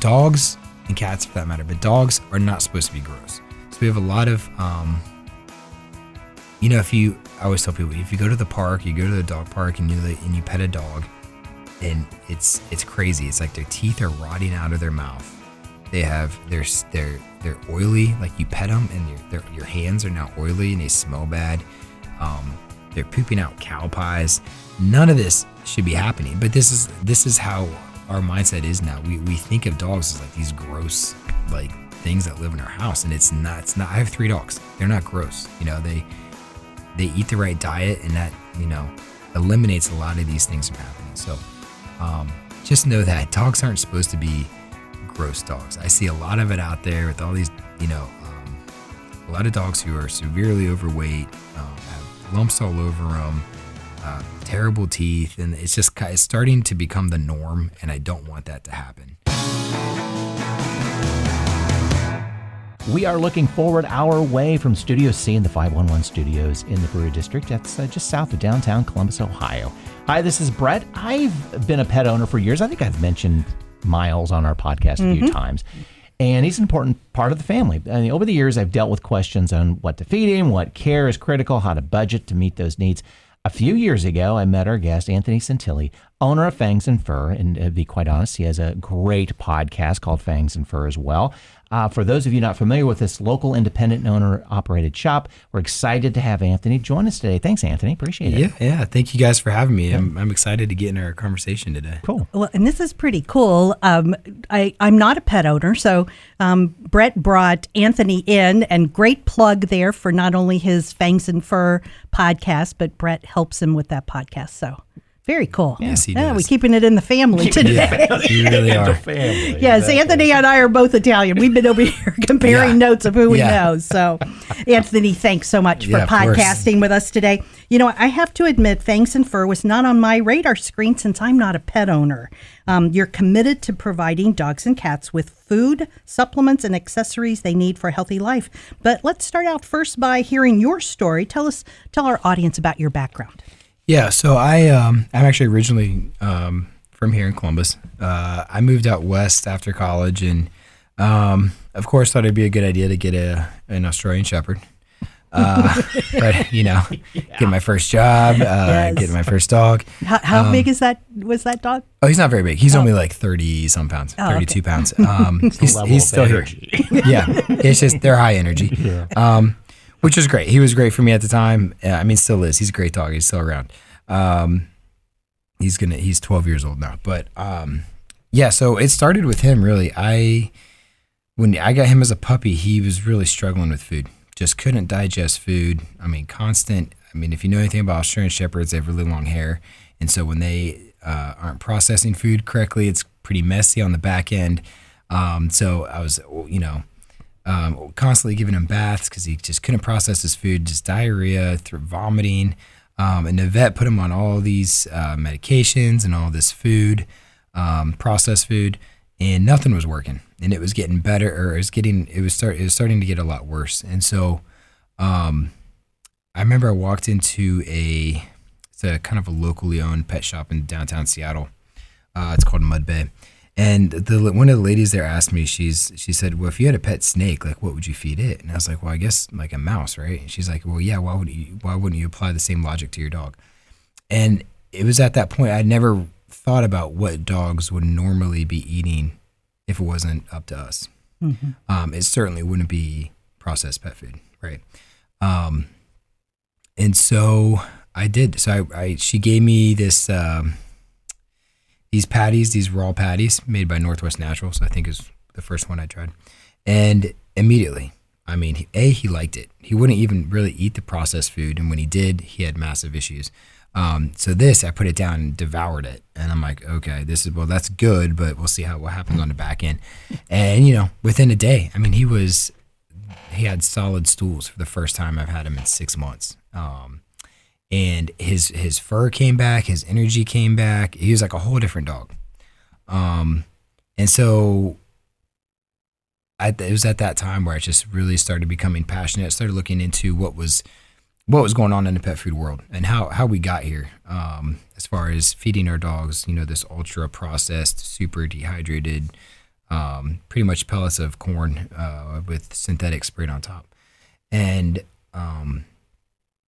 dogs and cats for that matter, but dogs are not supposed to be gross. So we have a lot of, um, you know, if you, I always tell people, if you go to the park, you go to the dog park and you and you pet a dog, and it's it's crazy. It's like their teeth are rotting out of their mouth. They have they're they're they're oily. Like you pet them and your your hands are now oily and they smell bad. Um, they're pooping out cow pies. None of this should be happening. But this is this is how our mindset is now. We we think of dogs as like these gross like things that live in our house, and it's not. It's not. I have three dogs. They're not gross. You know they they eat the right diet, and that you know eliminates a lot of these things from happening. So um, just know that dogs aren't supposed to be gross dogs. I see a lot of it out there with all these, you know, um, a lot of dogs who are severely overweight, um, have lumps all over them, uh, terrible teeth, and it's just it's starting to become the norm, and I don't want that to happen. We are looking forward our way from Studio C in the 511 studios in the Brewery District. That's uh, just south of downtown Columbus, Ohio. Hi, this is Brett. I've been a pet owner for years. I think I've mentioned Miles on our podcast mm-hmm. a few mm-hmm. times. And he's an important part of the family. I mean, over the years, I've dealt with questions on what to feed him, what care is critical, how to budget to meet those needs. A few years ago, I met our guest, Anthony Santilli, owner of Fangs and Fur. And to be quite honest, he has a great podcast called Fangs and Fur as well. Uh, for those of you not familiar with this local independent owner operated shop, we're excited to have Anthony join us today. Thanks, Anthony. Appreciate it. Yeah, yeah. Thank you guys for having me. I'm, I'm excited to get in our conversation today. Cool. Well, and this is pretty cool. Um, I, I'm not a pet owner, so um, Brett brought Anthony in, and great plug there for not only his Fangs and Fur podcast, but Brett helps him with that podcast. So very cool. Yes, he yeah, does. We're keeping it in the family today. Yeah, you really are. family. Yes, exactly. Anthony and I are both Italian. We've been over here comparing yeah. notes of who we yeah. know. So, Anthony, thanks so much for podcasting with us today. You know, I have to admit, Fangs and Fur was not on my radar screen since I'm not a pet owner. Um, you're committed to providing dogs and cats with food, supplements, and accessories they need for a healthy life. But let's start out first by hearing your story. Tell us, tell our audience about your background. Yeah, so I um, I'm actually originally um, from here in Columbus. Uh, I moved out west after college, and um, of course thought it'd be a good idea to get a an Australian Shepherd. Uh, but you know, yeah. get my first job, uh, yes. get my first dog. How, how um, big is that? Was that dog? Oh, he's not very big. He's oh. only like thirty some pounds, oh, thirty two okay. pounds. Um, he's, he's still energy. here. yeah, it's just they're high energy. Yeah. Um, which was great. He was great for me at the time. I mean, still is. He's a great dog. He's still around. Um, he's gonna. He's 12 years old now. But um, yeah. So it started with him. Really, I when I got him as a puppy, he was really struggling with food. Just couldn't digest food. I mean, constant. I mean, if you know anything about Australian Shepherds, they have really long hair, and so when they uh, aren't processing food correctly, it's pretty messy on the back end. Um, so I was, you know, um, constantly giving him baths because he just couldn't process his food, just diarrhea, through vomiting. Um, and the vet put him on all these uh, medications and all this food, um, processed food, and nothing was working. And it was getting better, or it was getting, it was start, it was starting to get a lot worse. And so, um, I remember I walked into a, it's a kind of a locally owned pet shop in downtown Seattle. Uh, it's called Mud Bay and the one of the ladies there asked me, she's she said, "Well, if you had a pet snake, like what would you feed it?" And I was like, "Well, I guess like a mouse, right?" And she's like, "Well, yeah. Why would you? Why wouldn't you apply the same logic to your dog?" And it was at that point I never thought about what dogs would normally be eating if it wasn't up to us. Mm-hmm. Um, it certainly wouldn't be processed pet food, right? Um, and so I did. So I, I she gave me this. Um, these patties, these raw patties made by Northwest Naturals, I think is the first one I tried. And immediately, I mean, A, he liked it. He wouldn't even really eat the processed food. And when he did, he had massive issues. Um, so this, I put it down and devoured it. And I'm like, okay, this is, well, that's good, but we'll see how, what happens on the back end. And, you know, within a day, I mean, he was, he had solid stools for the first time I've had him in six months. Um, and his his fur came back, his energy came back. He was like a whole different dog. Um, and so it was at that time where I just really started becoming passionate. I started looking into what was what was going on in the pet food world and how how we got here. Um, as far as feeding our dogs, you know, this ultra processed, super dehydrated, um, pretty much pellets of corn uh, with synthetic sprayed on top. And um,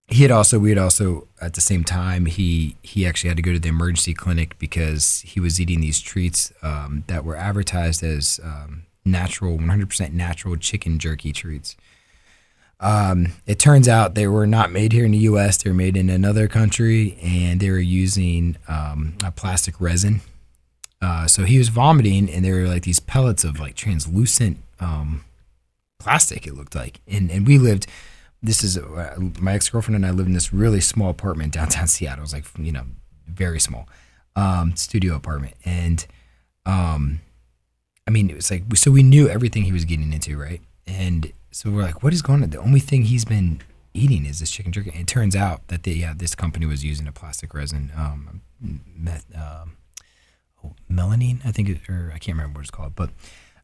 he had also we had also at the same time he he actually had to go to the emergency clinic because he was eating these treats um, that were advertised as um, natural 100% natural chicken jerky treats. Um, it turns out they were not made here in the US they were made in another country and they were using um, a plastic resin. Uh, so he was vomiting and there were like these pellets of like translucent um, plastic it looked like. And and we lived this is uh, my ex girlfriend and I live in this really small apartment downtown Seattle. It's like you know very small um, studio apartment, and um, I mean it was like so we knew everything he was getting into, right? And so we're like, what is going on? The only thing he's been eating is this chicken jerky. And it turns out that the, yeah, this company was using a plastic resin, um, met, um, oh, melamine, I think, it, or I can't remember what it's called, but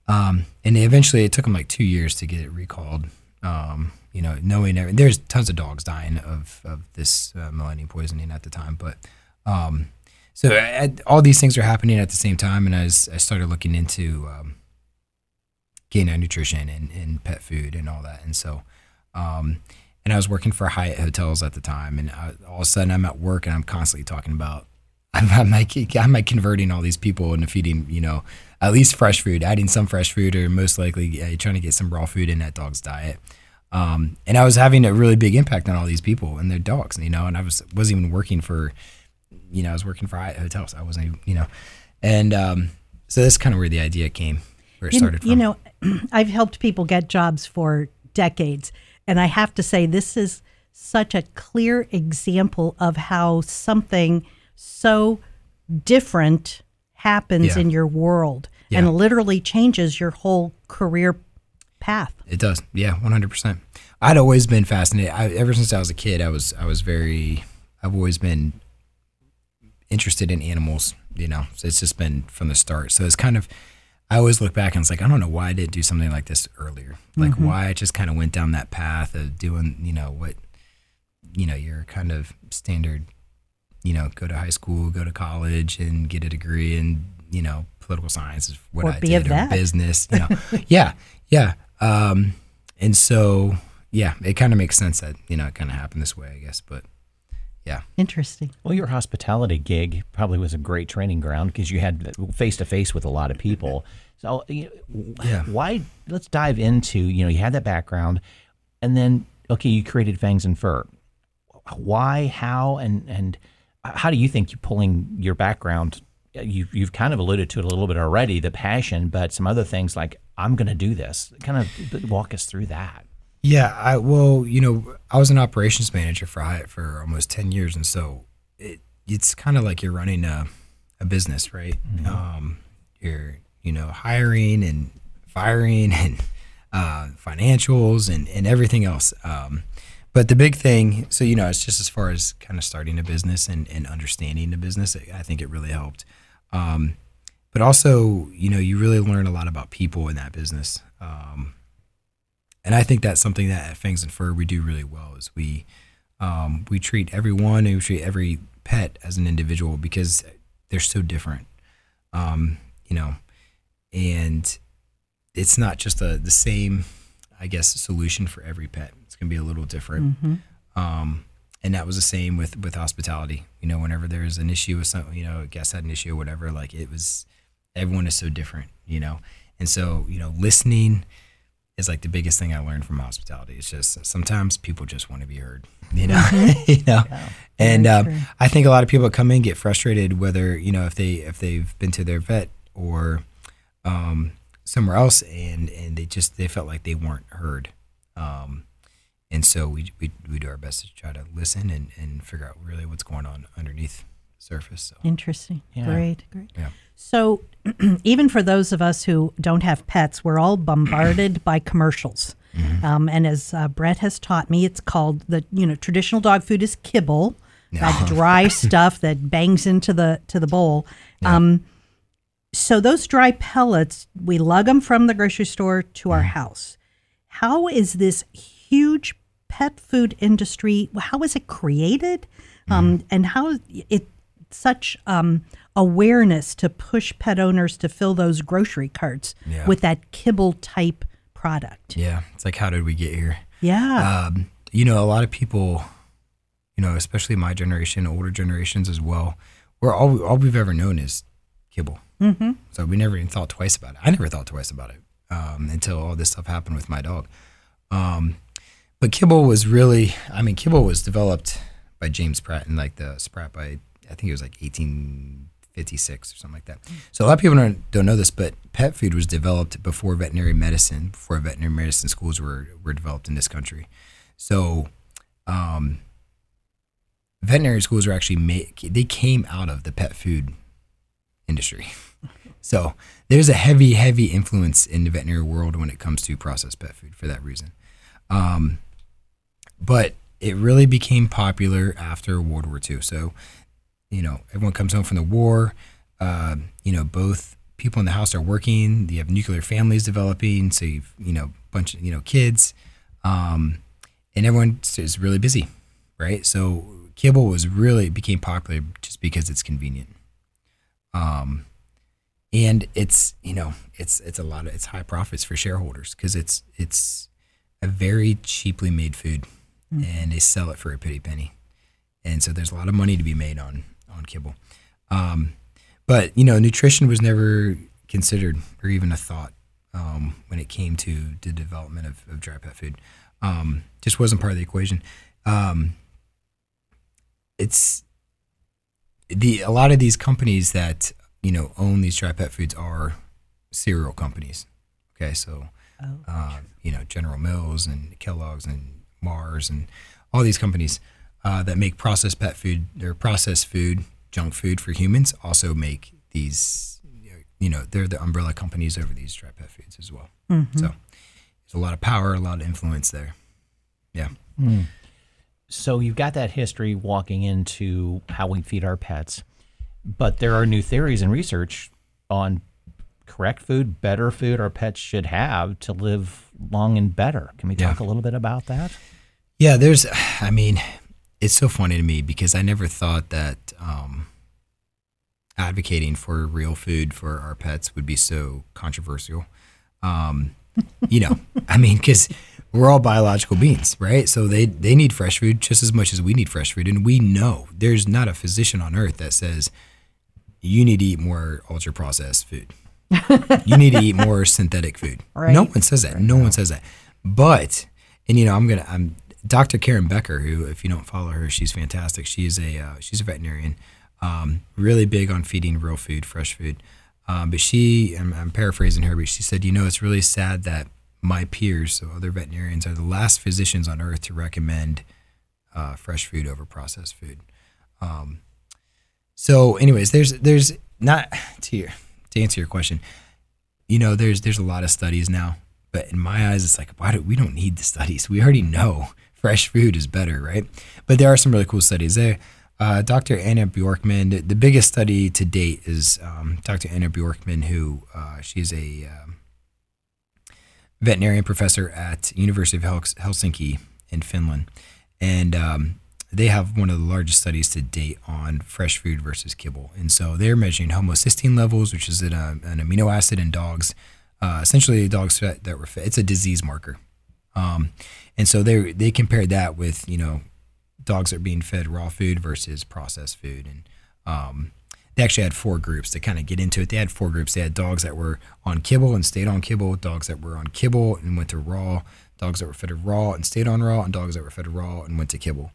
um, and eventually it took them like two years to get it recalled. Um, you know, knowing every, there's tons of dogs dying of of this uh, melamine poisoning at the time, but um, so I, all these things are happening at the same time, and as I started looking into um, canine nutrition and, and pet food and all that, and so. Um, and I was working for Hyatt Hotels at the time, and I, all of a sudden I'm at work and I'm constantly talking about I'm, I'm like I'm like converting all these people into feeding you know at least fresh food, adding some fresh food, or most likely uh, trying to get some raw food in that dog's diet. Um, and I was having a really big impact on all these people and their dogs, you know, and I was, wasn't even working for, you know, I was working for hotels. I wasn't even, you know, and, um, so that's kind of where the idea came, where it you, started from. You know, I've helped people get jobs for decades. And I have to say, this is such a clear example of how something so different happens yeah. in your world yeah. and literally changes your whole career path. It does. Yeah, 100%. I'd always been fascinated. I, ever since I was a kid, I was I was very I've always been interested in animals, you know. It's just been from the start. So it's kind of I always look back and it's like I don't know why I didn't do something like this earlier. Like mm-hmm. why I just kind of went down that path of doing, you know, what you know, your kind of standard, you know, go to high school, go to college and get a degree in, you know, political science is what or I did or that. business, you know. yeah. Yeah. Um, and so, yeah, it kind of makes sense that, you know, it kind of happened this way, I guess. But yeah. Interesting. Well, your hospitality gig probably was a great training ground because you had face to face with a lot of people. So, yeah. why? Let's dive into, you know, you had that background and then, okay, you created Fangs and Fur. Why, how, and, and, how do you think you're pulling your background you've, you've kind of alluded to it a little bit already the passion but some other things like I'm going to do this. Kind of walk us through that. Yeah, I well, you know, I was an operations manager for Hyatt for almost ten years, and so it, it's kind of like you're running a, a business, right? Mm-hmm. Um, you're you know hiring and firing and uh, financials and and everything else. Um, but the big thing, so you know, it's just as far as kind of starting a business and, and understanding the business. I think it really helped. Um, but also you know you really learn a lot about people in that business. Um, and i think that's something that at Fangs and Fur we do really well is we um, we treat everyone and we treat every pet as an individual because they're so different. Um, you know and it's not just a, the same i guess solution for every pet. It's going to be a little different. Mm-hmm. Um, and that was the same with with hospitality you know whenever there's an issue with some you know a guest had an issue or whatever like it was everyone is so different, you know? And so, you know, listening is like the biggest thing I learned from hospitality. It's just sometimes people just want to be heard, you know, mm-hmm. you know, yeah, and um, I think a lot of people come in get frustrated whether, you know, if they, if they've been to their vet or, um, somewhere else and, and they just, they felt like they weren't heard. Um, and so we, we, we do our best to try to listen and, and figure out really what's going on underneath surface. So. Interesting. Yeah. Great. Great. Yeah. So, even for those of us who don't have pets, we're all bombarded by commercials. Mm-hmm. Um, and as uh, Brett has taught me, it's called the you know traditional dog food is kibble, no. that dry stuff that bangs into the to the bowl. Yeah. Um, so those dry pellets, we lug them from the grocery store to our mm-hmm. house. How is this huge pet food industry? How is it created? Um, mm-hmm. and how it such um, awareness to push pet owners to fill those grocery carts yeah. with that kibble type product. Yeah, it's like how did we get here? Yeah. Um, you know, a lot of people, you know, especially my generation, older generations as well, we're all all we've ever known is kibble. Mm-hmm. So we never even thought twice about it. I never thought twice about it um, until all this stuff happened with my dog. Um, but kibble was really, I mean, kibble was developed by James Spratt and like the Spratt by I think it was like 1856 or something like that. So a lot of people don't, don't know this, but pet food was developed before veterinary medicine, before veterinary medicine schools were were developed in this country. So, um, veterinary schools are actually made, they came out of the pet food industry. So there's a heavy, heavy influence in the veterinary world when it comes to processed pet food for that reason. Um, but it really became popular after World War II. So, you know, everyone comes home from the war. Uh, you know, both people in the house are working. You have nuclear families developing. So you've, you know, bunch of, you know, kids. Um, and everyone is really busy, right? So kibble was really became popular just because it's convenient. Um, and it's you know it's it's a lot of it's high profits for shareholders because it's it's a very cheaply made food, mm. and they sell it for a pretty penny, and so there's a lot of money to be made on on kibble. Um, but you know, nutrition was never considered or even a thought um, when it came to the development of, of dry pet food. Um, just wasn't part of the equation. Um, it's the a lot of these companies that you know own these dry pet foods are cereal companies. Okay, so oh. uh, you know General Mills and Kellogg's and Mars and all these companies uh, that make processed pet food or processed food, junk food for humans, also make these. You know, they're the umbrella companies over these dry pet foods as well. Mm-hmm. So there's a lot of power, a lot of influence there. Yeah. Mm. So you've got that history walking into how we feed our pets. But there are new theories and research on correct food, better food our pets should have to live long and better. Can we talk yeah. a little bit about that? Yeah, there's, I mean, it's so funny to me because I never thought that um, advocating for real food for our pets would be so controversial. Um, you know, I mean, because we're all biological beings, right? So they they need fresh food just as much as we need fresh food, and we know there's not a physician on earth that says you need to eat more ultra processed food. you need to eat more synthetic food. Right. No one says that. Right. No one says that. But and you know, I'm gonna I'm Dr. Karen Becker, who if you don't follow her, she's fantastic. She's a uh, she's a veterinarian, um, really big on feeding real food, fresh food. Um, but she, I'm, I'm paraphrasing her, but she said, you know, it's really sad that my peers, so other veterinarians, are the last physicians on earth to recommend uh, fresh food over processed food. Um, so, anyways, there's there's not to your, to answer your question. You know, there's there's a lot of studies now, but in my eyes, it's like why do we don't need the studies? We already know fresh food is better, right? But there are some really cool studies there. Uh, Dr. Anna Bjorkman, the, the, biggest study to date is um, Dr. Anna Bjorkman, who uh, she's a um, veterinarian professor at University of Helsinki in Finland, and um, they have one of the largest studies to date on fresh food versus kibble. And so they're measuring homocysteine levels, which is an, uh, an amino acid in dogs, uh, essentially dogs that, that were fed. It's a disease marker. Um, and so they they compared that with you know dogs that are being fed raw food versus processed food, and um, they actually had four groups to kind of get into it. They had four groups. They had dogs that were on kibble and stayed on kibble, dogs that were on kibble and went to raw, dogs that were fed raw and stayed on raw, and dogs that were fed raw and went to kibble.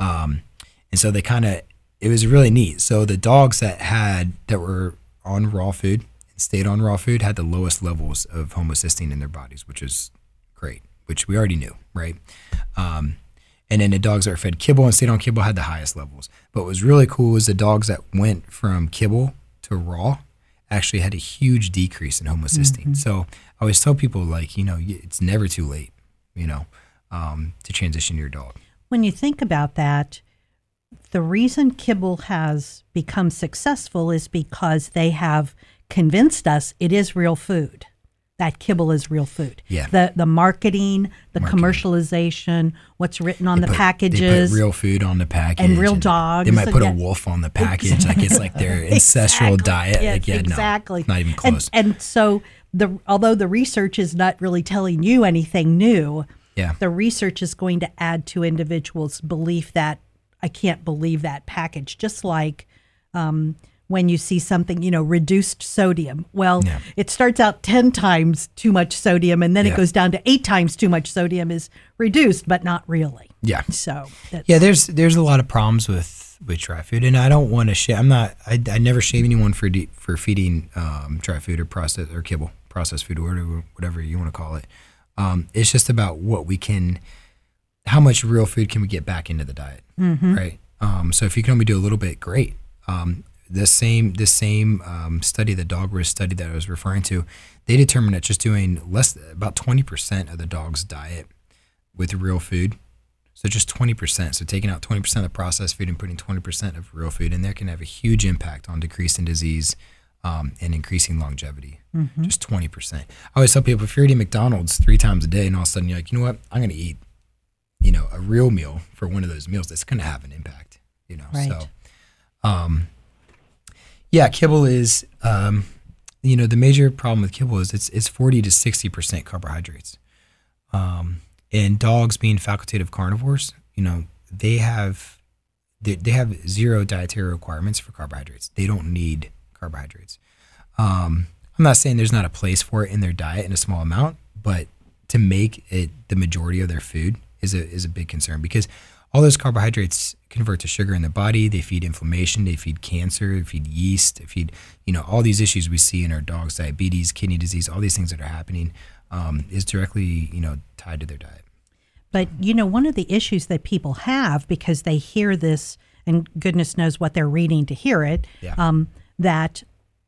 Um, and so they kind of, it was really neat. So the dogs that had, that were on raw food and stayed on raw food had the lowest levels of homocysteine in their bodies, which is great, which we already knew, right? Um, and then the dogs that were fed kibble and stayed on kibble had the highest levels. But what was really cool is the dogs that went from kibble to raw actually had a huge decrease in homocysteine. Mm-hmm. So I always tell people, like, you know, it's never too late, you know, um, to transition your dog when you think about that, the reason kibble has become successful is because they have convinced us it is real food. That kibble is real food. Yeah. The the marketing, the marketing. commercialization, what's written on they the put, packages. real food on the package. And real dogs. They might put a wolf on the package. like it's like their ancestral exactly. diet. Yes, like, yeah, exactly. No, not even close. And, and so the although the research is not really telling you anything new, yeah. the research is going to add to individuals' belief that I can't believe that package. Just like um, when you see something, you know, reduced sodium. Well, yeah. it starts out 10 times too much sodium and then yeah. it goes down to 8 times too much sodium is reduced, but not really. Yeah. So, yeah, there's there's a lot of problems with with dry food and I don't want to shame I'm not I, I never shame anyone for de- for feeding um, dry food or processed or kibble, processed food or whatever you want to call it. Um, it's just about what we can how much real food can we get back into the diet, mm-hmm. right? Um, so if you can only do a little bit, great. Um, the same the same um, study, the dog risk study that I was referring to, they determined that just doing less about twenty percent of the dog's diet with real food, so just twenty percent, so taking out twenty percent of processed food and putting twenty percent of real food in there can have a huge impact on decreasing disease um, and increasing longevity. Mm-hmm. Just twenty percent. I always tell people if you're eating McDonald's three times a day and all of a sudden you're like, you know what, I'm going to eat, you know, a real meal for one of those meals, that's going to have an impact. You know, right. so. Um, yeah, kibble is, um, you know, the major problem with kibble is it's it's forty to sixty percent carbohydrates. Um, and dogs being facultative carnivores, you know, they have they, they have zero dietary requirements for carbohydrates. They don't need carbohydrates. Um, I'm not saying there's not a place for it in their diet in a small amount, but to make it the majority of their food is a is a big concern because all those carbohydrates convert to sugar in the body. They feed inflammation. They feed cancer. They feed yeast. They feed, you know, all these issues we see in our dogs, diabetes, kidney disease, all these things that are happening um, is directly, you know, tied to their diet. But, you know, one of the issues that people have because they hear this, and goodness knows what they're reading to hear it, yeah. um, that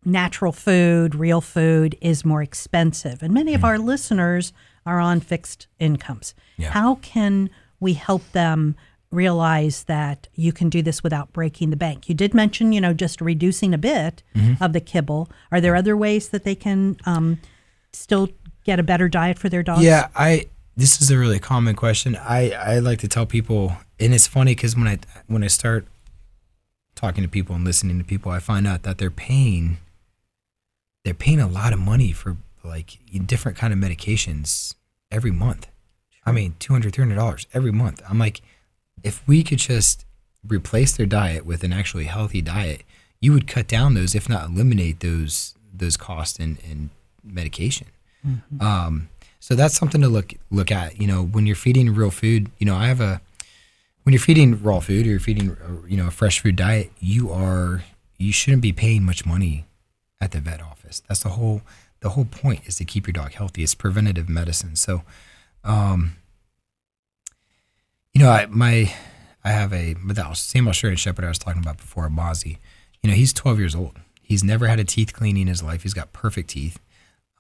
natural food, real food is more expensive. And many of mm. our listeners are on fixed incomes. Yeah. How can we help them realize that you can do this without breaking the bank. You did mention, you know, just reducing a bit mm-hmm. of the kibble. Are there other ways that they can um, still get a better diet for their dogs? Yeah, I. This is a really common question. I I like to tell people, and it's funny because when I when I start talking to people and listening to people, I find out that they're paying they're paying a lot of money for like different kind of medications every month. I mean, $200, $300 every month. I'm like, if we could just replace their diet with an actually healthy diet, you would cut down those, if not eliminate those those costs and, and medication. Mm-hmm. Um, so that's something to look look at. You know, when you're feeding real food, you know, I have a when you're feeding raw food or you're feeding you know a fresh food diet, you are you shouldn't be paying much money at the vet office. That's the whole the whole point is to keep your dog healthy. It's preventative medicine. So, um, you know, I my I have a the same Australian Shepherd I was talking about before, Mozzie. You know, he's 12 years old. He's never had a teeth cleaning in his life. He's got perfect teeth.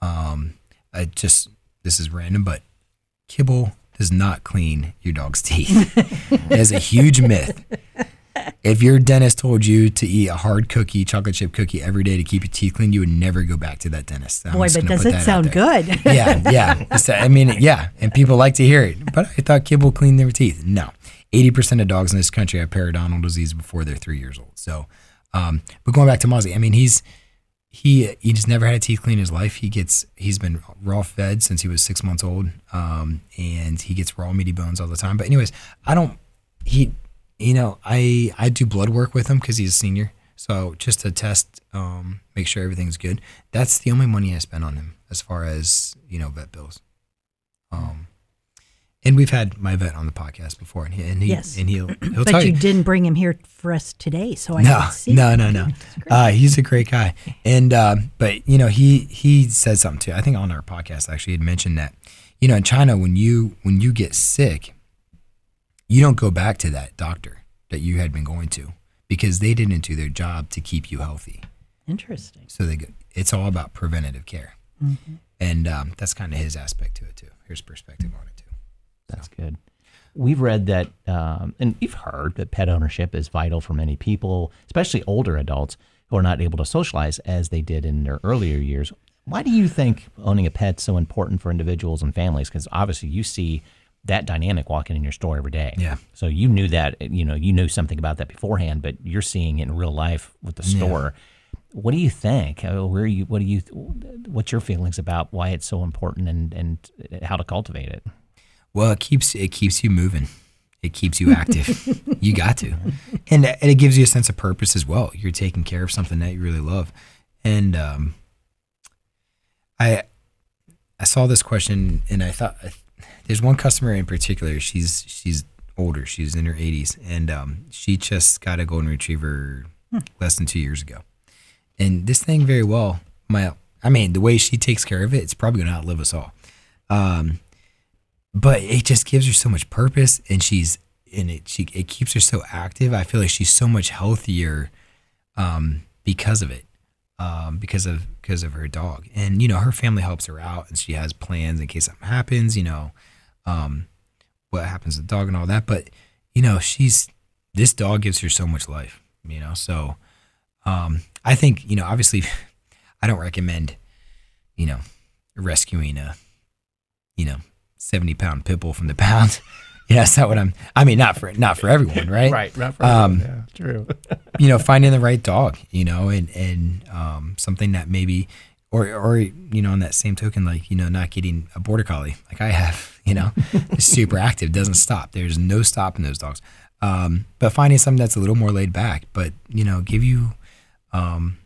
Um, I just this is random, but kibble does not clean your dog's teeth. it is a huge myth. If your dentist told you to eat a hard cookie, chocolate chip cookie every day to keep your teeth clean, you would never go back to that dentist. I'm Boy, but does it sound good? yeah, yeah. I mean, yeah, and people like to hear it. But I thought kibble cleaned their teeth. No, eighty percent of dogs in this country have periodontal disease before they're three years old. So, um, but going back to Mozzie, I mean, he's he he's never had a teeth clean in his life. He gets he's been raw fed since he was six months old, um, and he gets raw meaty bones all the time. But anyways, I don't he you know, I I do blood work with him because he's a senior. So just to test, um, make sure everything's good. That's the only money I spend on him as far as you know vet bills. Um, and we've had my vet on the podcast before, and he and, he, yes. and he'll he'll but tell you, you didn't bring him here for us today, so I no see. no no no. Uh, he's a great guy, and uh, but you know he he said something too. I think on our podcast actually had mentioned that you know in China when you when you get sick you don't go back to that doctor that you had been going to because they didn't do their job to keep you healthy. Interesting. So they, go, it's all about preventative care, mm-hmm. and um, that's kind of his aspect to it too. His perspective on it too. That's so. good. We've read that, um, and we've heard that pet ownership is vital for many people, especially older adults who are not able to socialize as they did in their earlier years. Why do you think owning a pet's so important for individuals and families? Because obviously you see that dynamic walking in your store every day. Yeah. So you knew that, you know, you knew something about that beforehand, but you're seeing it in real life with the store. Yeah. What do you think? Uh, where you? What do you? What's your feelings about why it's so important and and how to cultivate it? Well, it keeps it keeps you moving. It keeps you active. you got to, and and it gives you a sense of purpose as well. You're taking care of something that you really love, and um, I I saw this question and I thought there's one customer in particular. She's she's older. She's in her 80s, and um, she just got a golden retriever hmm. less than two years ago. And this thing very well, my I mean, the way she takes care of it, it's probably gonna outlive us all. Um, but it just gives her so much purpose, and she's in it. She it keeps her so active. I feel like she's so much healthier um, because of it, um, because of because of her dog. And you know, her family helps her out, and she has plans in case something happens. You know, um, what happens to the dog and all that. But you know, she's this dog gives her so much life. You know, so um, I think you know, obviously, I don't recommend you know rescuing a you know seventy pound pit bull from the pound. yeah, that's not what I'm. I mean, not for not for everyone, right? right, not for um, everyone. Yeah, true. you know, finding the right dog, you know, and and um, something that maybe, or or you know, on that same token, like you know, not getting a border collie like I have, you know, super active, doesn't stop. There's no stopping those dogs. Um, but finding something that's a little more laid back, but you know, give you, um,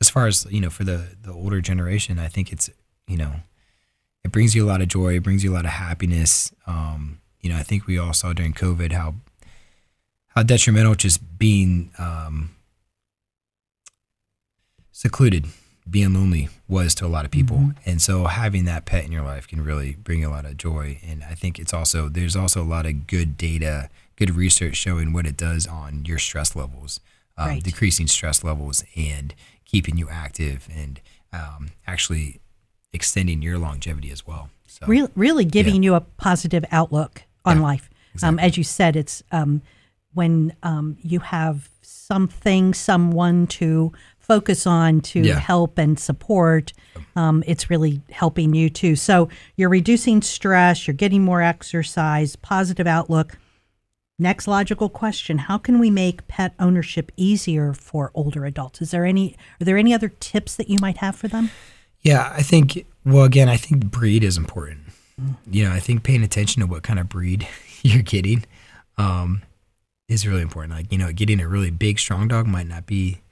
as far as you know, for the the older generation, I think it's you know it brings you a lot of joy. It brings you a lot of happiness. Um, you know, I think we all saw during COVID how how detrimental just being um, secluded, being lonely was to a lot of people. Mm-hmm. And so having that pet in your life can really bring a lot of joy. And I think it's also there's also a lot of good data, good research showing what it does on your stress levels, um, right. decreasing stress levels and keeping you active and um, actually extending your longevity as well. So, really, really giving yeah. you a positive outlook on yeah, life. Um, exactly. Um, as you said, it's um, when um, you have something, someone to focus on to yeah. help and support. Um, it's really helping you too. So you're reducing stress, you're getting more exercise, positive outlook. Next logical question: How can we make pet ownership easier for older adults? Is there any? Are there any other tips that you might have for them? Yeah, I think, well, again, I think breed is important. You know, I think paying attention to what kind of breed you're getting um, is really important. Like, you know, getting a really big, strong dog might not be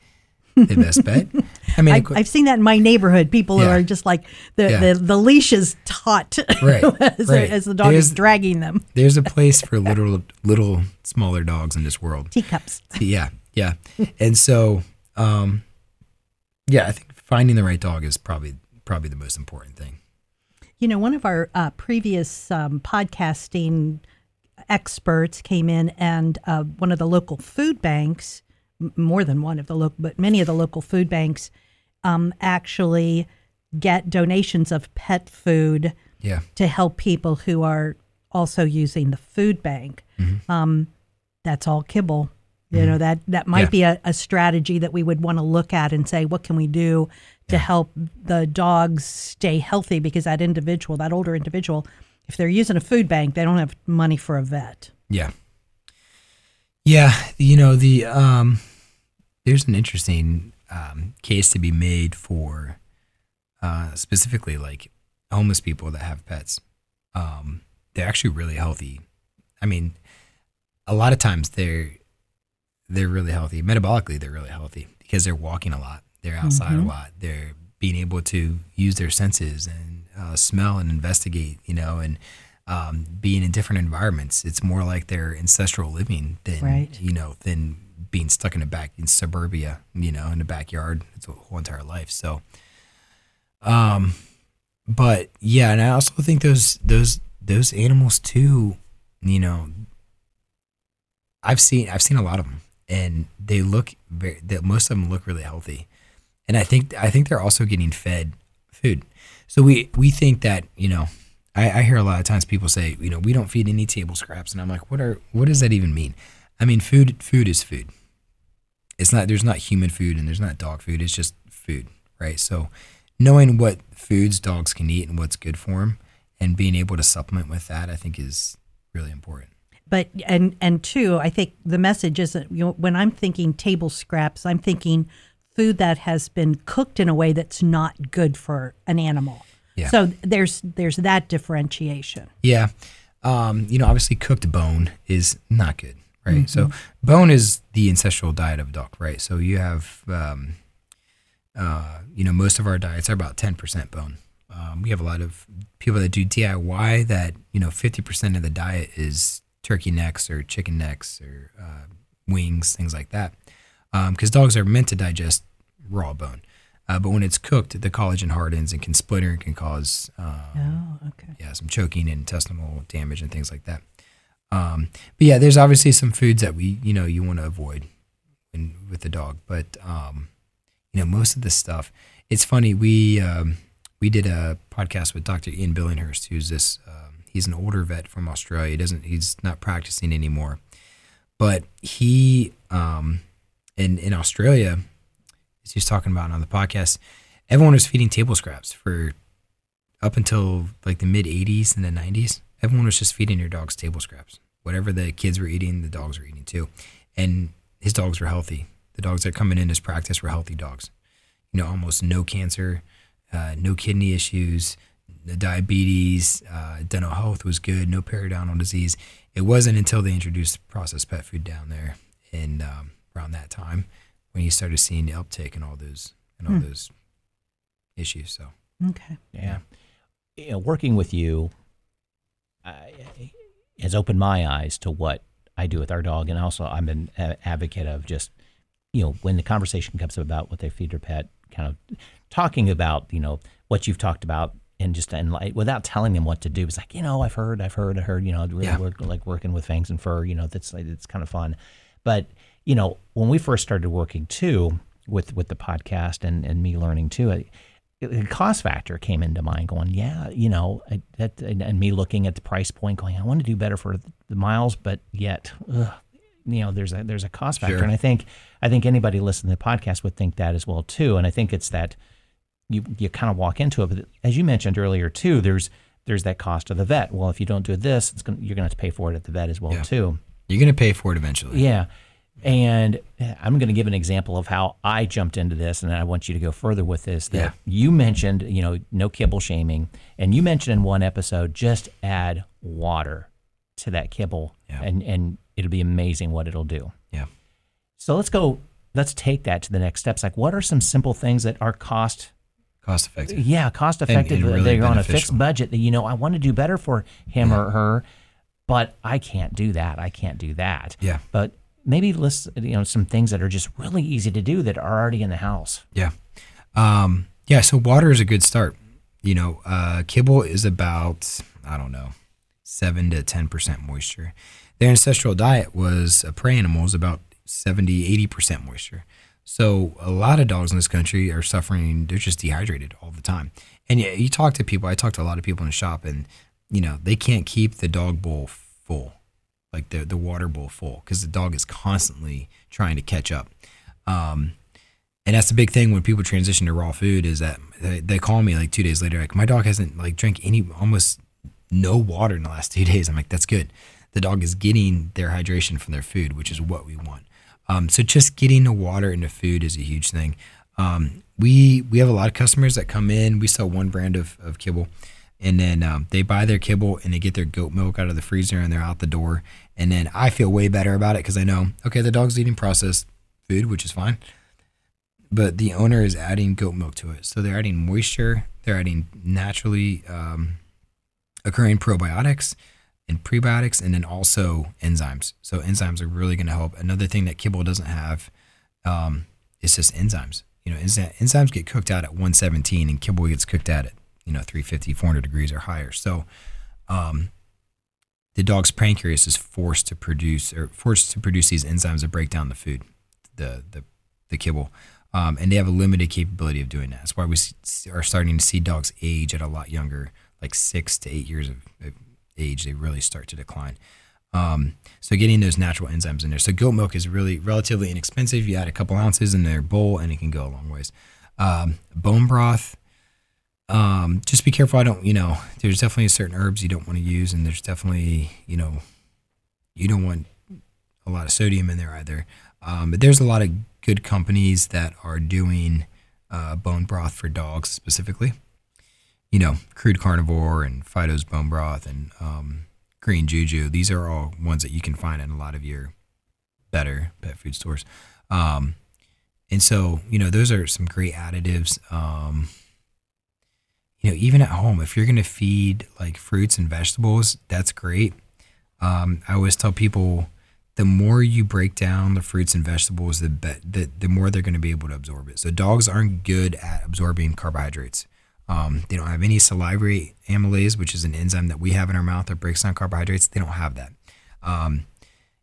the best bet. I mean, I, have seen that in my neighborhood. People yeah. are just like the, yeah. the, the leash is taut right, as, right. as, the dog there's, is dragging them. there's a place for little little smaller dogs in this world. Teacups. Yeah, yeah, and so um, yeah, I think finding the right dog is probably probably the most important thing. You know, one of our uh, previous um, podcasting experts came in, and uh, one of the local food banks, m- more than one of the local, but many of the local food banks, um, actually get donations of pet food yeah. to help people who are also using the food bank. Mm-hmm. Um, that's all kibble. You mm-hmm. know that that might yeah. be a, a strategy that we would want to look at and say, what can we do to help the dogs stay healthy because that individual, that older individual, if they're using a food bank, they don't have money for a vet. Yeah. Yeah, you know, the um there's an interesting um, case to be made for uh, specifically like homeless people that have pets. Um, they're actually really healthy. I mean, a lot of times they're they're really healthy metabolically. They're really healthy because they're walking a lot. They're outside mm-hmm. a lot. They're being able to use their senses and uh, smell and investigate, you know, and um, being in different environments. It's more like their ancestral living than, right. you know, than being stuck in a back in suburbia, you know, in the backyard. It's a whole entire life. So, um, but yeah, and I also think those those those animals too, you know, I've seen I've seen a lot of them, and they look very. That most of them look really healthy and I think I think they're also getting fed food. So we we think that you know I, I hear a lot of times people say you know we don't feed any table scraps, and I'm like, what are what does that even mean? I mean, food food is food. It's not there's not human food and there's not dog food. It's just food, right? So knowing what foods dogs can eat and what's good for them, and being able to supplement with that, I think is really important. But and and two, I think the message is that you know, when I'm thinking table scraps, I'm thinking food that has been cooked in a way that's not good for an animal. Yeah. So there's there's that differentiation. Yeah. Um, you know, obviously cooked bone is not good, right? Mm-hmm. So bone is the ancestral diet of a dog, right? So you have um, uh, you know, most of our diets are about 10% bone. Um, we have a lot of people that do DIY that, you know, 50% of the diet is turkey necks or chicken necks or uh, wings, things like that. Because um, dogs are meant to digest raw bone. Uh, but when it's cooked, the collagen hardens and can splinter and can cause um, oh, okay. yeah, some choking and intestinal damage and things like that. Um, but yeah, there's obviously some foods that we, you know, you want to avoid in, with the dog. But um, you know, most of this stuff. It's funny. We um, we did a podcast with Dr. Ian Billinghurst, who's this. Um, he's an older vet from Australia. He doesn't. He's not practicing anymore, but he um, in in Australia, as he was talking about on the podcast, everyone was feeding table scraps for up until like the mid '80s and the '90s. Everyone was just feeding your dogs table scraps. Whatever the kids were eating, the dogs were eating too, and his dogs were healthy the dogs that coming in his practice were healthy dogs. You know, almost no cancer, uh, no kidney issues, the diabetes, uh, dental health was good, no periodontal disease. It wasn't until they introduced processed pet food down there and um, around that time when you started seeing the uptake and all those and all hmm. those issues. So okay, yeah, you know, working with you uh, has opened my eyes to what I do with our dog, and also I'm an advocate of just you know, when the conversation comes about what they feed their pet, kind of talking about, you know, what you've talked about and just and like without telling them what to do. It's like, you know, I've heard, I've heard, I heard, you know, really yeah. work, like working with Fangs and Fur, you know, that's like, it's kind of fun. But, you know, when we first started working too with, with the podcast and, and me learning too, it, the cost factor came into mind going, yeah, you know, I, that, and me looking at the price point going, I want to do better for the miles, but yet, ugh, you know there's a there's a cost factor, sure. and I think I think anybody listening to the podcast would think that as well too. And I think it's that you you kind of walk into it, but as you mentioned earlier too, there's there's that cost of the vet. Well, if you don't do this, it's gonna, you're going to have to pay for it at the vet as well yeah. too. You're going to pay for it eventually. Yeah. And eh, I'm going to give an example of how I jumped into this, and I want you to go further with this. That yeah. you mentioned, you know, no kibble shaming, and you mentioned in one episode just add water to that kibble, yeah. and and it'll be amazing what it'll do. Yeah. So let's go. Let's take that to the next steps. Like, what are some simple things that are cost cost effective? Yeah, cost effective. And, and really They're on a fixed budget. That you know, I want to do better for him yeah. or her, but I can't do that. I can't do that. Yeah. But maybe list you know some things that are just really easy to do that are already in the house. Yeah. Um, yeah. So water is a good start. You know, uh, kibble is about I don't know seven to ten percent moisture their ancestral diet was a prey animals about 70, 80% moisture. So a lot of dogs in this country are suffering, they're just dehydrated all the time. And yeah, you talk to people, I talk to a lot of people in the shop and, you know, they can't keep the dog bowl full, like the, the water bowl full, because the dog is constantly trying to catch up. Um, and that's the big thing when people transition to raw food is that they, they call me like two days later, like my dog hasn't like drank any, almost no water in the last two days. I'm like, that's good the dog is getting their hydration from their food, which is what we want. Um, so just getting the water into food is a huge thing. Um, we we have a lot of customers that come in. We sell one brand of, of kibble, and then um, they buy their kibble and they get their goat milk out of the freezer and they're out the door. And then I feel way better about it because I know okay the dog's eating processed food, which is fine, but the owner is adding goat milk to it, so they're adding moisture. They're adding naturally um, occurring probiotics and prebiotics and then also enzymes. So enzymes are really going to help. Another thing that kibble doesn't have um, is just enzymes. You know, enzymes get cooked out at 117 and kibble gets cooked out at, you know, 350, 400 degrees or higher. So um, the dog's pancreas is forced to produce or forced to produce these enzymes to break down the food, the, the, the kibble. Um, and they have a limited capability of doing that. That's why we are starting to see dogs age at a lot younger, like six to eight years of, of age, they really start to decline. Um, so getting those natural enzymes in there. So goat milk is really relatively inexpensive. You add a couple ounces in their bowl, and it can go a long ways. Um, bone broth, um, just be careful. I don't, you know, there's definitely certain herbs you don't want to use, and there's definitely, you know, you don't want a lot of sodium in there either. Um, but there's a lot of good companies that are doing uh, bone broth for dogs specifically. You know, Crude Carnivore and Fido's Bone Broth and um, Green Juju. These are all ones that you can find in a lot of your better pet food stores. Um, and so, you know, those are some great additives. Um, you know, even at home, if you're going to feed like fruits and vegetables, that's great. Um, I always tell people the more you break down the fruits and vegetables, the, be- the, the more they're going to be able to absorb it. So dogs aren't good at absorbing carbohydrates. Um, they don't have any salivary amylase, which is an enzyme that we have in our mouth that breaks down carbohydrates. They don't have that. Um,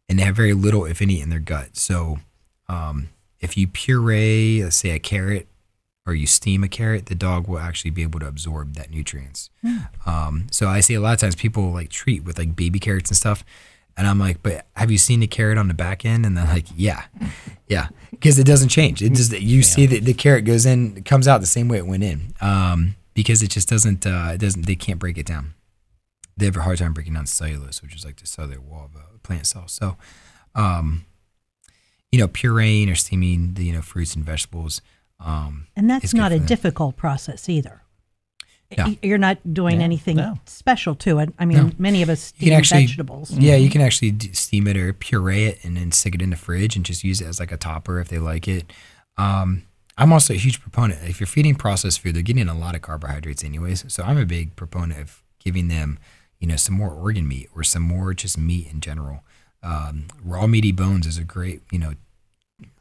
and they have very little, if any, in their gut. So um, if you puree, let's say a carrot, or you steam a carrot, the dog will actually be able to absorb that nutrients. Mm. Um, so I see a lot of times people like treat with like baby carrots and stuff. And I'm like, but have you seen the carrot on the back end? And they're like, yeah, yeah, because it doesn't change. It just you yeah. see that the carrot goes in, comes out the same way it went in, um, because it just doesn't. Uh, it doesn't. They can't break it down. They have a hard time breaking down cellulose, which is like the cellular wall of a plant cell. So, um, you know, pureeing or steaming the you know fruits and vegetables. Um, and that's not a difficult process either. No. You're not doing yeah, anything no. special to it. I mean, no. many of us steam actually, vegetables. Yeah, you can actually steam it or puree it and then stick it in the fridge and just use it as like a topper if they like it. Um, I'm also a huge proponent. If you're feeding processed food, they're getting a lot of carbohydrates anyways. So I'm a big proponent of giving them, you know, some more organ meat or some more just meat in general. Um, raw meaty bones is a great, you know,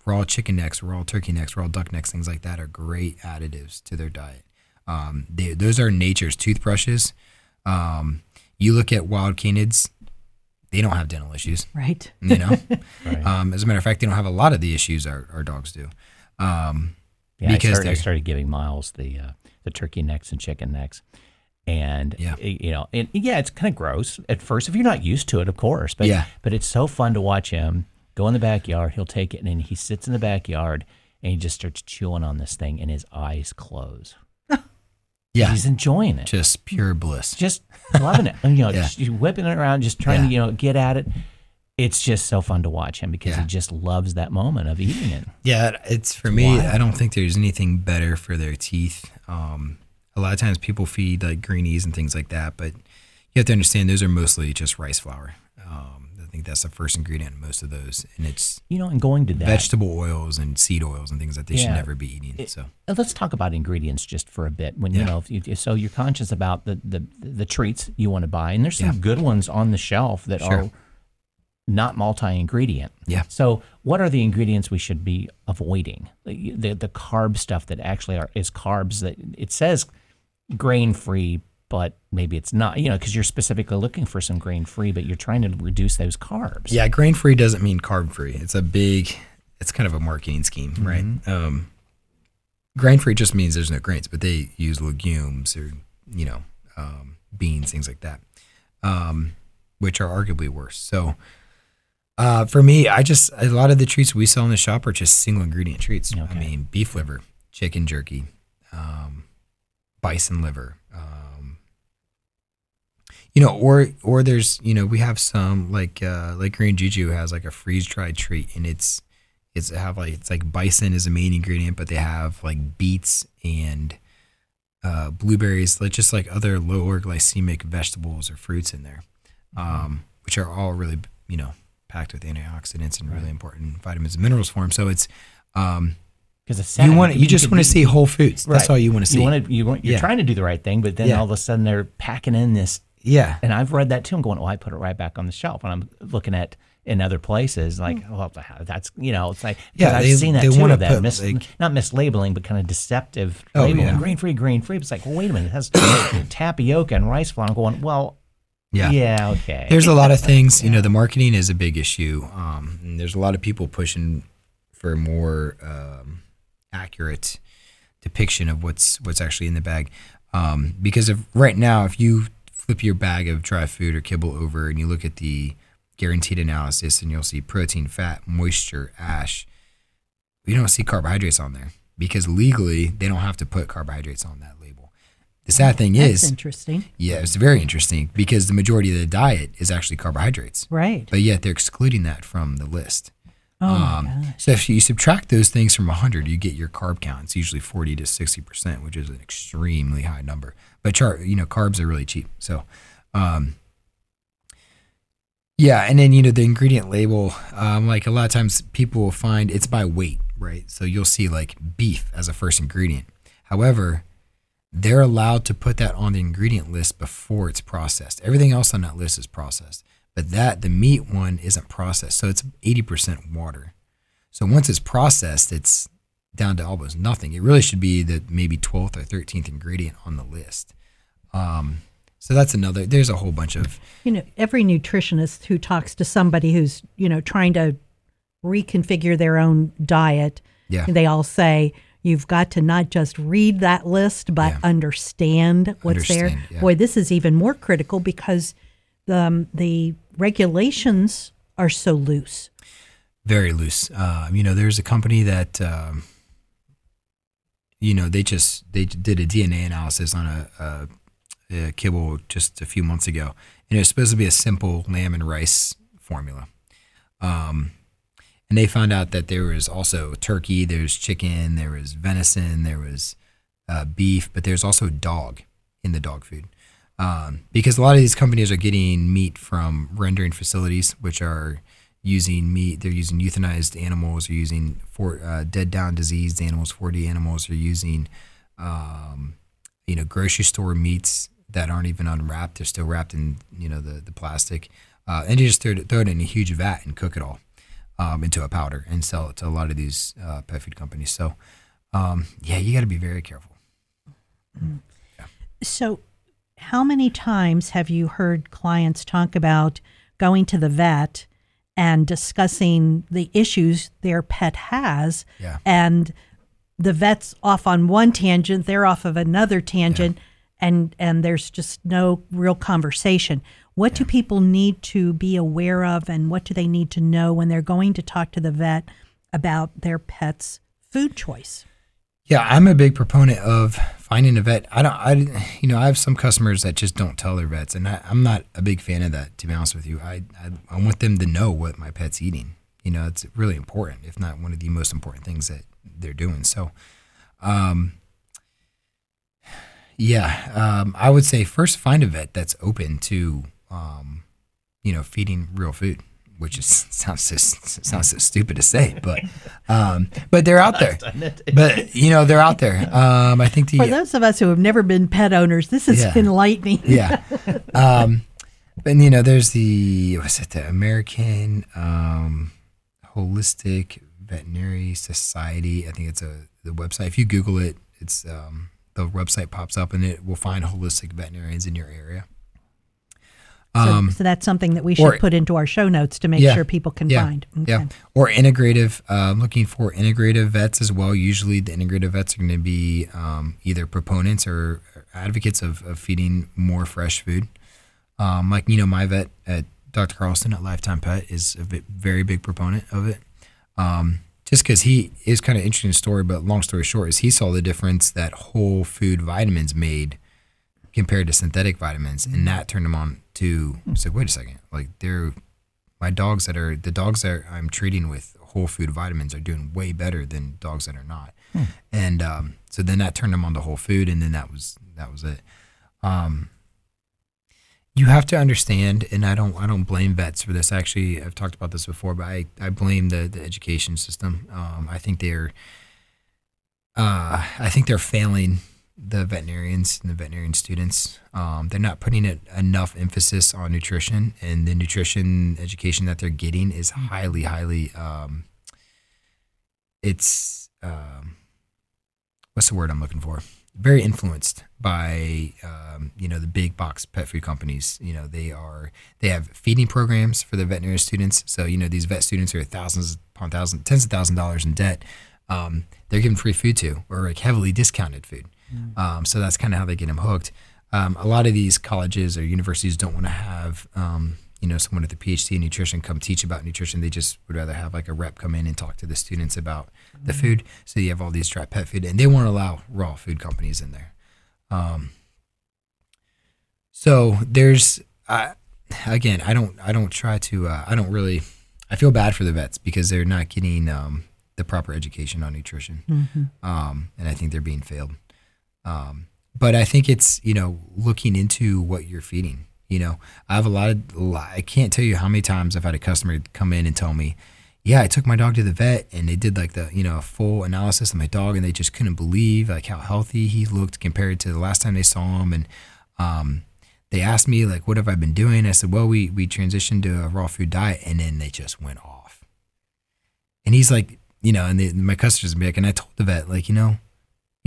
raw chicken necks, raw turkey necks, raw duck necks, things like that are great additives to their diet. Um, they, those are nature's toothbrushes. Um, you look at wild canids, they don't have dental issues. Right. You know? right. Um, as a matter of fact, they don't have a lot of the issues our, our dogs do. Um, yeah, because I started, I started, giving Miles the uh, the turkey necks and chicken necks, and yeah. you know, and yeah, it's kind of gross at first if you're not used to it, of course. But yeah. but it's so fun to watch him go in the backyard. He'll take it and he sits in the backyard and he just starts chewing on this thing, and his eyes close. Yeah, he's enjoying it. Just pure bliss. Just loving it. And, you know, yeah. just whipping it around, just trying yeah. to you know get at it. It's just so fun to watch him because yeah. he just loves that moment of eating it. Yeah, it's for it's me. Wild. I don't think there's anything better for their teeth. Um, a lot of times people feed like greenies and things like that, but you have to understand those are mostly just rice flour. Um, think that's the first ingredient in most of those, and it's you know, and going to that vegetable oils and seed oils and things that they yeah. should never be eating. It, so let's talk about ingredients just for a bit. When you know, you, so you're conscious about the, the the treats you want to buy, and there's some yeah. good ones on the shelf that sure. are not multi-ingredient. Yeah. So, what are the ingredients we should be avoiding? The, the, the carb stuff that actually are is carbs that it says grain-free, but maybe it's not, you know, because you're specifically looking for some grain free, but you're trying to reduce those carbs. Yeah, grain free doesn't mean carb free. It's a big, it's kind of a marketing scheme, mm-hmm. right? Um, grain free just means there's no grains, but they use legumes or, you know, um, beans, things like that, um, which are arguably worse. So, uh, for me, I just a lot of the treats we sell in the shop are just single ingredient treats. Okay. I mean, beef liver, chicken jerky, um, bison liver, you know, or or there's you know we have some like uh, like Green Juju has like a freeze dried treat and it's it's have like it's like bison is a main ingredient, but they have like beets and uh, blueberries, like just like other lower glycemic vegetables or fruits in there, um, which are all really you know packed with antioxidants and right. really important vitamins and minerals for them. So it's um, because you want you, just want to see whole foods. That's all you want to see. You want to you want, you're yeah. trying to do the right thing, but then yeah. all of a sudden they're packing in this yeah. And I've read that too. I'm going, well, I put it right back on the shelf. And I'm looking at in other places, like, mm. well, that's, you know, it's like, yeah, I've they, seen that too, that mis- like, not mislabeling, but kind of deceptive oh, labeling, yeah. grain free, grain free. It's like, well, wait a minute, it has tapioca and rice flour. I'm going, well, yeah. Yeah. Okay. There's a lot of things. You know, the marketing is a big issue. Um, there's a lot of people pushing for more um, accurate depiction of what's what's actually in the bag. Um, because of right now, if you flip your bag of dry food or kibble over and you look at the guaranteed analysis and you'll see protein, fat, moisture, ash. You don't see carbohydrates on there because legally they don't have to put carbohydrates on that label. The sad thing That's is, interesting. Yeah, it's very interesting because the majority of the diet is actually carbohydrates. Right. But yet they're excluding that from the list. Oh Um, so if you subtract those things from 100, you get your carb count. It's usually 40 to 60 percent, which is an extremely high number. But char- you know, carbs are really cheap. So, um, yeah, and then you know the ingredient label, um, like a lot of times people will find it's by weight, right? So you'll see like beef as a first ingredient. However, they're allowed to put that on the ingredient list before it's processed. Everything else on that list is processed, but that the meat one isn't processed, so it's 80% water. So once it's processed, it's down to almost nothing. It really should be the maybe 12th or 13th ingredient on the list. Um, so that's another. There's a whole bunch of You know, every nutritionist who talks to somebody who's, you know, trying to reconfigure their own diet, Yeah. they all say you've got to not just read that list, but Yeah. understand what's there. Understand, yeah. Boy, this is even more critical because um, the regulations are so loose. very loose. Um, you know, there's a company that, um, you know, they just they did a DNA analysis on a, a, a kibble just a few months ago, and it was supposed to be a simple lamb and rice formula. Um, and they found out that there was also turkey, there's chicken, there was venison, there was uh, beef, but there's also dog in the dog food. Um, because a lot of these companies are getting meat from rendering facilities, which are using meat. They're using euthanized animals. They're using for uh, dead down diseased animals, 4D animals. They're using, um, you know, grocery store meats that aren't even unwrapped. They're still wrapped in, you know, the the plastic, uh, and you just throw it, throw it in a huge vat and cook it all um, into a powder and sell it to a lot of these uh, pet food companies. So, um, yeah, you got to be very careful. So, how many times have you heard clients talk about going to the vet and discussing the issues their pet has? Yeah. And the vet's off on one tangent, they're off of another tangent, and, and there's just no real conversation. What do people need to be aware of, and what do they need to know when they're going to talk to the vet about their pet's food choice? Yeah, I'm a big proponent of finding a vet. I don't, I, you know, I have some customers that just don't tell their vets, and I, I'm not a big fan of that. To be honest with you, I, I, I want them to know what my pet's eating. You know, it's really important, if not one of the most important things that they're doing. So, um, yeah, um, I would say first find a vet that's open to, um, you know, feeding real food. Which is sounds so sounds so stupid to say, but um, but they're out there. But you know they're out there. Um, I think the For those of us who have never been pet owners, this is Yeah. enlightening. yeah. Um, and you know, there's the what's it? The American um, Holistic Veterinary Society. I think it's a the website. If you Google it, it's um, the website pops up, and it will find holistic veterinarians in your area. So, Um, so that's something that we should or- put into our show notes to make Yeah. sure people can yeah, find. Yeah, or integrative. Uh, looking for integrative vets as well. Usually, the integrative vets are going to be um, either proponents or advocates of, of feeding more fresh food. Um, like you know, my vet at Dr. Carlson at Lifetime Pet is a very big proponent of it. Um, just because he is kind of interesting story, but long story short is he saw the difference that whole food vitamins made compared to synthetic vitamins, and that turned him on to say, wait a second, like they're my dogs that are the dogs that I'm treating with whole food vitamins are doing way better than dogs that are not, and um, so then that turned them on to whole food, and then that was that was it. Um, you have to understand, and I don't I don't blame vets for this. Actually, I've talked about this before, but I, I blame the the education system. Um, I think they're uh, I think they're failing the veterinarians and the veterinarian students. Um, they're not putting it enough emphasis on nutrition, and the nutrition education that they're getting is highly, highly. Um, it's um, what's the word I'm looking for? Very influenced by um, you know the big box pet food companies. You know they are they have feeding programs for the veterinary students. So you know these vet students are thousands upon thousands, tens of thousands of dollars in debt. Um, they're given free food to, or like heavily discounted food. Um, so that's kind of how they get them hooked. Um, a lot of these colleges or universities don't want to have, um, you know, someone with a PhD in nutrition come teach about nutrition. They just would rather have like a rep come in and talk to the students about the food. So you have all these dry pet food, and they won't allow raw food companies in there. Um, So there's, uh, again, I don't, I don't try to, uh, I don't really, I feel bad for the vets because they're not getting um, the proper education on nutrition, mm-hmm. um, and I think they're being failed. Um, but I think it's you know looking into what you're feeding. You know, I have a lot of, I can't tell you how many times I've had a customer come in and tell me, yeah, I took my dog to the vet and they did like the, you know, a full analysis of my dog and they just couldn't believe like how healthy he looked compared to the last time they saw him. And, um, they asked me like, what have I been doing? I said, well, we, we transitioned to a raw food diet and then they just went off. And he's like, you know, and my customers be like, and I told the vet, like, you know,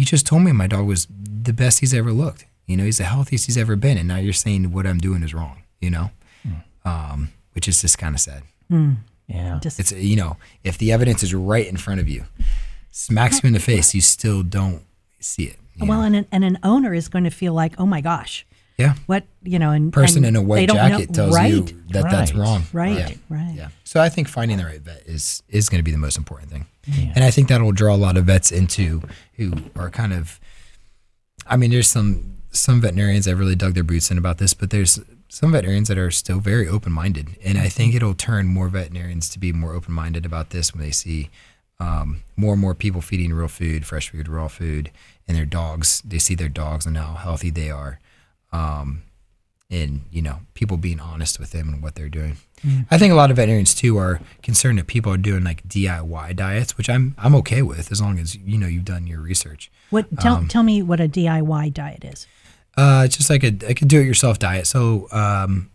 you just told me my dog was the best he's ever looked. You know, he's the healthiest he's ever been. And now you're saying what I'm doing is wrong, you know, mm. um, which is just kind of sad. Mm. Yeah. Just, it's, you know, if the evidence is right in front of you, smacks you in the face, you still don't see it. Well, and an, and an owner is going to feel like, oh my gosh. Yeah. What, you know, and person and in a white jacket know, tells right, you that right, that's wrong. Right. Yeah. Right. Yeah. So I think finding the right vet is, is going to be the most important thing. Yeah. And I think that'll draw a lot of vets into who are kind of, I mean, there's some, some veterinarians that really dug their boots in about this, but there's some veterinarians that are still very open minded. And I think it'll turn more veterinarians to be more open minded about this when they see um, more and more people feeding real food, fresh food, raw food, and their dogs. They see their dogs and how healthy they are. Um, and, you know, people being honest with them and what they're doing. Mm. I think a lot of veterinarians too are concerned that people are doing like DIY diets, which I'm I'm okay with as long as you know you've done your research. What tell um, tell me what a DIY diet is. Uh, it's just like a, like a do-it-yourself diet. So, um,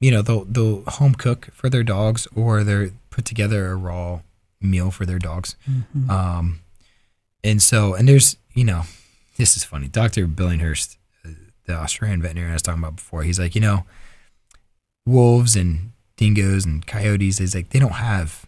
you know, they'll they'll home cook for their dogs, or they're put together a raw meal for their dogs. Mm-hmm. Um, and so, and there's, you know, this is funny. Doctor Billinghurst, the Australian veterinarian I was talking about before, he's like, you know, wolves and dingoes and coyotes. He's like, they don't have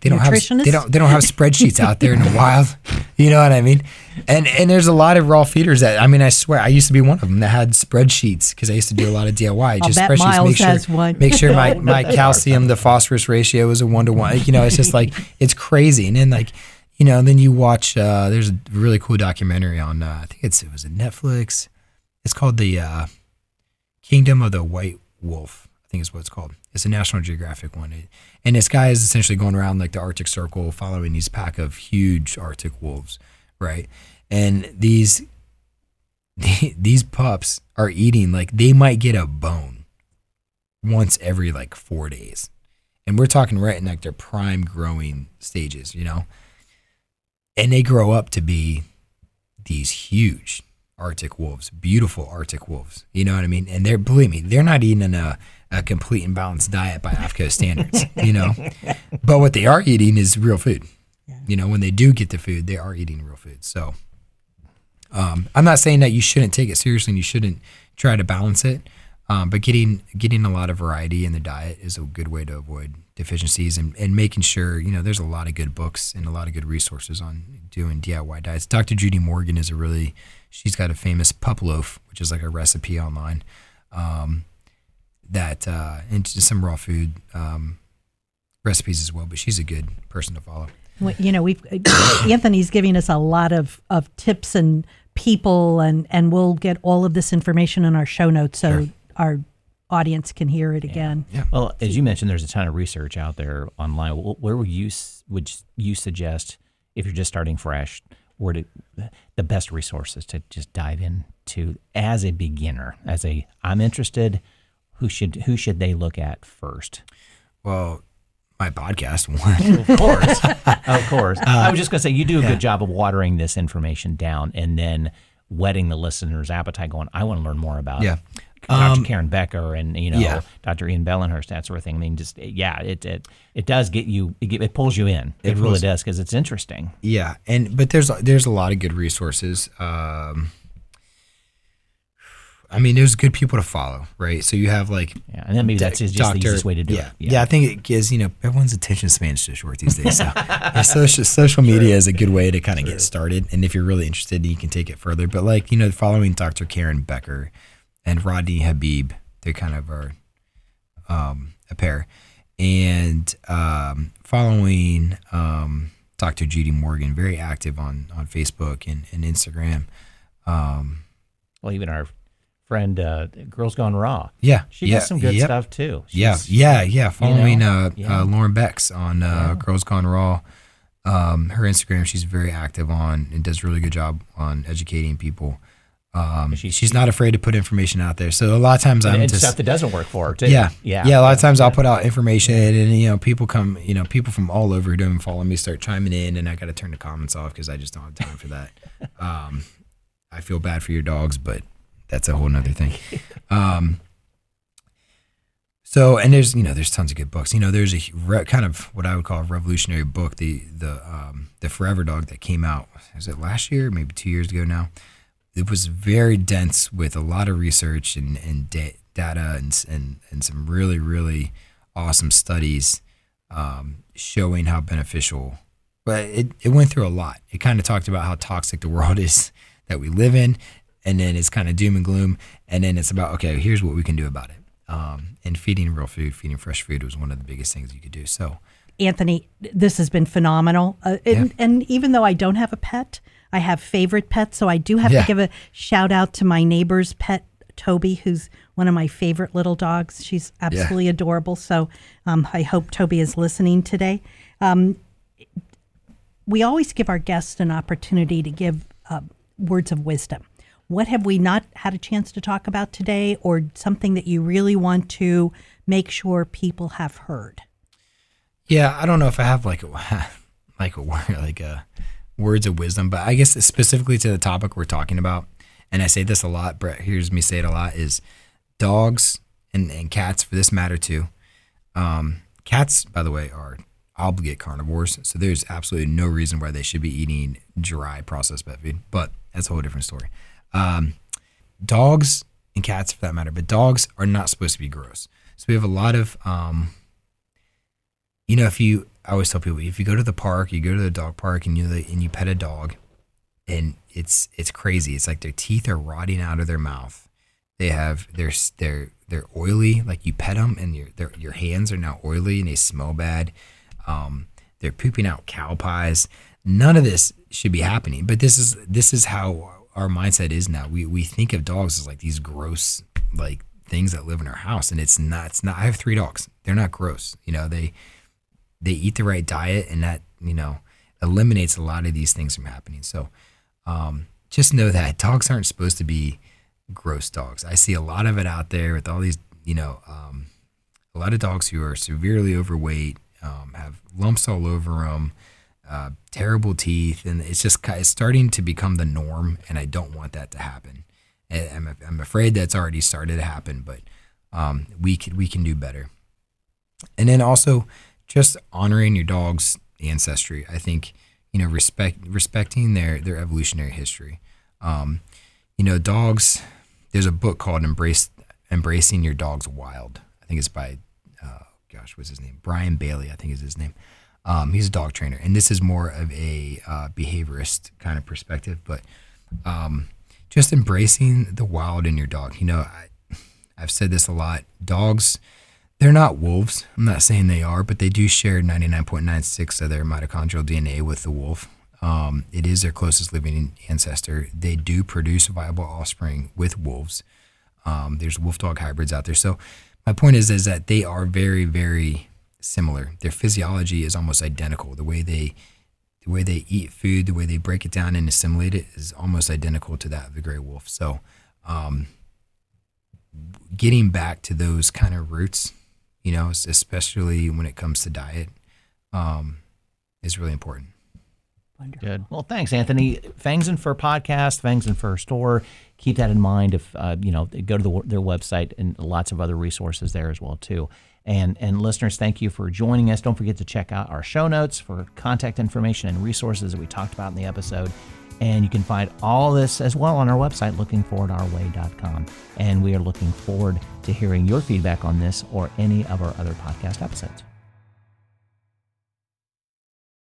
they don't have they don't they don't have spreadsheets out there in the wild. You know what I mean? And and there's a lot of raw feeders that I mean I swear I used to be one of them that had spreadsheets because I used to do a lot of DIY. I'll just spreadsheets Miles make sure one. make sure my my calcium the phosphorus ratio is a one to one. You know it's just like it's crazy. And then like you know then you watch uh, there's a really cool documentary on uh, I think it's it was a Netflix. It's called the uh, Kingdom of the White Wolf. I think is what it's called. It's a National Geographic one. It, and this guy is essentially going around like the Arctic Circle, following these pack of huge Arctic wolves, right? And these these pups are eating like they might get a bone once every like four days, and we're talking right in like their prime growing stages, you know. And they grow up to be these huge Arctic wolves, beautiful Arctic wolves. You know what I mean? And they're believe me, they're not eating a a complete and balanced diet by AAFCO standards, you know. But what they are eating is real food. Yeah. You know, when they do get the food, they are eating real food. So um, I'm not saying that you shouldn't take it seriously and you shouldn't try to balance it. Um, but getting getting a lot of variety in the diet is a good way to avoid deficiencies and, and making sure, you know, there's a lot of good books and a lot of good resources on doing DIY diets. Dr. Judy Morgan is a really, she's got a famous pup loaf, which is like a recipe online. Um, that uh, and some raw food um, recipes as well. But she's a good person to follow. Well, you know, we've Anthony's giving us a lot of, of tips and people, and and we'll get all of this information in our show notes so sure. our audience can hear it yeah. again. Yeah. Well, as you mentioned, there's a ton of research out there online. Where would you would you suggest if you're just starting fresh? Where to, the best resources to just dive into as a beginner, as a I'm interested who should who should they look at first? Well, my podcast one. of course, of course. Uh, I was just going to say you do a yeah. good job of watering this information down and then whetting the listener's appetite. Going, I want to learn more about. It. Yeah. Dr. Um, Karen Becker and you know yeah. Dr. Ian Billinghurst, that sort of thing. I mean, just yeah, it it, it does get you. It, it pulls you in. It, it really does because it's interesting. Yeah, and but there's there's a lot of good resources. Um, I mean, there's good people to follow, right? So you have like, yeah, and then maybe that's just doctor, the easiest way to do yeah, it. Yeah. yeah, I think it gives you know everyone's attention span is so short these days. So social social media sure. is a good way to kind of get started, and if you're really interested, you can take it further. But like you know, following Dr. Karen Becker and Rodney Habib, they kind of are um, a pair, and um, following um, Dr. Judy Morgan, very active on on Facebook and, and Instagram. Um, well, even our friend, uh, Girls Gone Raw. Yeah, she yeah, does some good yep. stuff too. She's, yeah, yeah, yeah. Following you know, uh, yeah. uh, Lauren Becks on uh, Yeah. Girls Gone Raw, um, her Instagram, she's very active on and does a really good job on educating people. Um, She- she's not afraid to put information out there. So a lot of times I'm and just stuff that doesn't work for her too. yeah, yeah, yeah. A lot of times I'll put out information, and you know, people come, you know, people from all over who don't follow me start chiming in, and I got to turn the comments off because I just don't have time for that. um, I feel bad for your dogs, but that's a whole nother thing. Um, so, and there's you know, there's tons of good books. You know, there's a re- kind of what I would call a revolutionary book, the the um, the Forever Dog that came out. Is it last year? Maybe two years ago now it was very dense with a lot of research and, and da- data and, and, and some really, really awesome studies um, showing how beneficial. But it, it went through a lot. It kind of talked about how toxic the world is that we live in. And then it's kind of doom and gloom. And then it's about, okay, here's what we can do about it. Um, and feeding real food, feeding fresh food was one of the biggest things you could do. So, Anthony, this has been phenomenal. Uh, and, Yeah. and even though I don't have a pet, I have favorite pets. So I do have Yeah. to give a shout out to my neighbor's pet, Toby, who's one of my favorite little dogs. She's absolutely adorable. So um, I hope Toby is listening today. Um, we always give our guests an opportunity to give uh, words of wisdom. What have we not had a chance to talk about today, or something that you really want to make sure people have heard? Yeah, I don't know if I have like a like a word like a words of wisdom, but I guess specifically to the topic we're talking about, and I say this a lot. Brett hears me say it a lot: is dogs and, and cats, for this matter too. Um, cats, by the way, are obligate carnivores, so there's absolutely no reason why they should be eating dry processed pet food. But that's a whole different story. Um, dogs and cats, for that matter, but dogs are not supposed to be gross. So we have a lot of um, you know, if you, I always tell people, if you go to the park, you go to the dog park, and you and you pet a dog, and it's it's crazy. It's like their teeth are rotting out of their mouth. They have they're they're they're oily. Like you pet them, and your their, your hands are now oily, and they smell bad. Um, they're pooping out cow pies. None of this should be happening. But this is this is how our mindset is now. We we think of dogs as like these gross like things that live in our house, and it's not. It's not. I have three dogs. They're not gross. You know they they eat the right diet and that you know eliminates a lot of these things from happening. So um, just know that dogs aren't supposed to be gross dogs. I see a lot of it out there with all these you know um, a lot of dogs who are severely overweight um, have lumps all over them uh, terrible teeth and it's just it's starting to become the norm and i don't want that to happen. I'm, I'm afraid that's already started to happen but um, we can we can do better. And then also just honoring your dog's ancestry. I think you know respect respecting their their evolutionary history. Um, you know, dogs. There's a book called "Embrace Embracing Your Dog's Wild." I think it's by, uh, gosh, what's his name? Brian Bailey, I think is his name. Um, he's a dog trainer, and this is more of a uh, behaviorist kind of perspective, but um, just embracing the wild in your dog. You know, I, I've said this a lot. Dogs they're not wolves. I'm not saying they are, but they do share 99.96 of their mitochondrial DNA with the wolf. Um, it is their closest living ancestor. They do produce viable offspring with wolves. Um, there's wolf dog hybrids out there. So my point is, is that they are very, very similar. Their physiology is almost identical. The way they, the way they eat food, the way they break it down and assimilate it is almost identical to that of the gray wolf. So, um, getting back to those kind of roots you know, especially when it comes to diet, um, is really important. Good. Well, thanks, Anthony. Fangs and Fur podcast, Fangs and Fur store. Keep that in mind. If uh, you know, go to the, their website and lots of other resources there as well too. And and listeners, thank you for joining us. Don't forget to check out our show notes for contact information and resources that we talked about in the episode. And you can find all this as well on our website, lookingforwardourway.com. And we are looking forward to hearing your feedback on this or any of our other podcast episodes.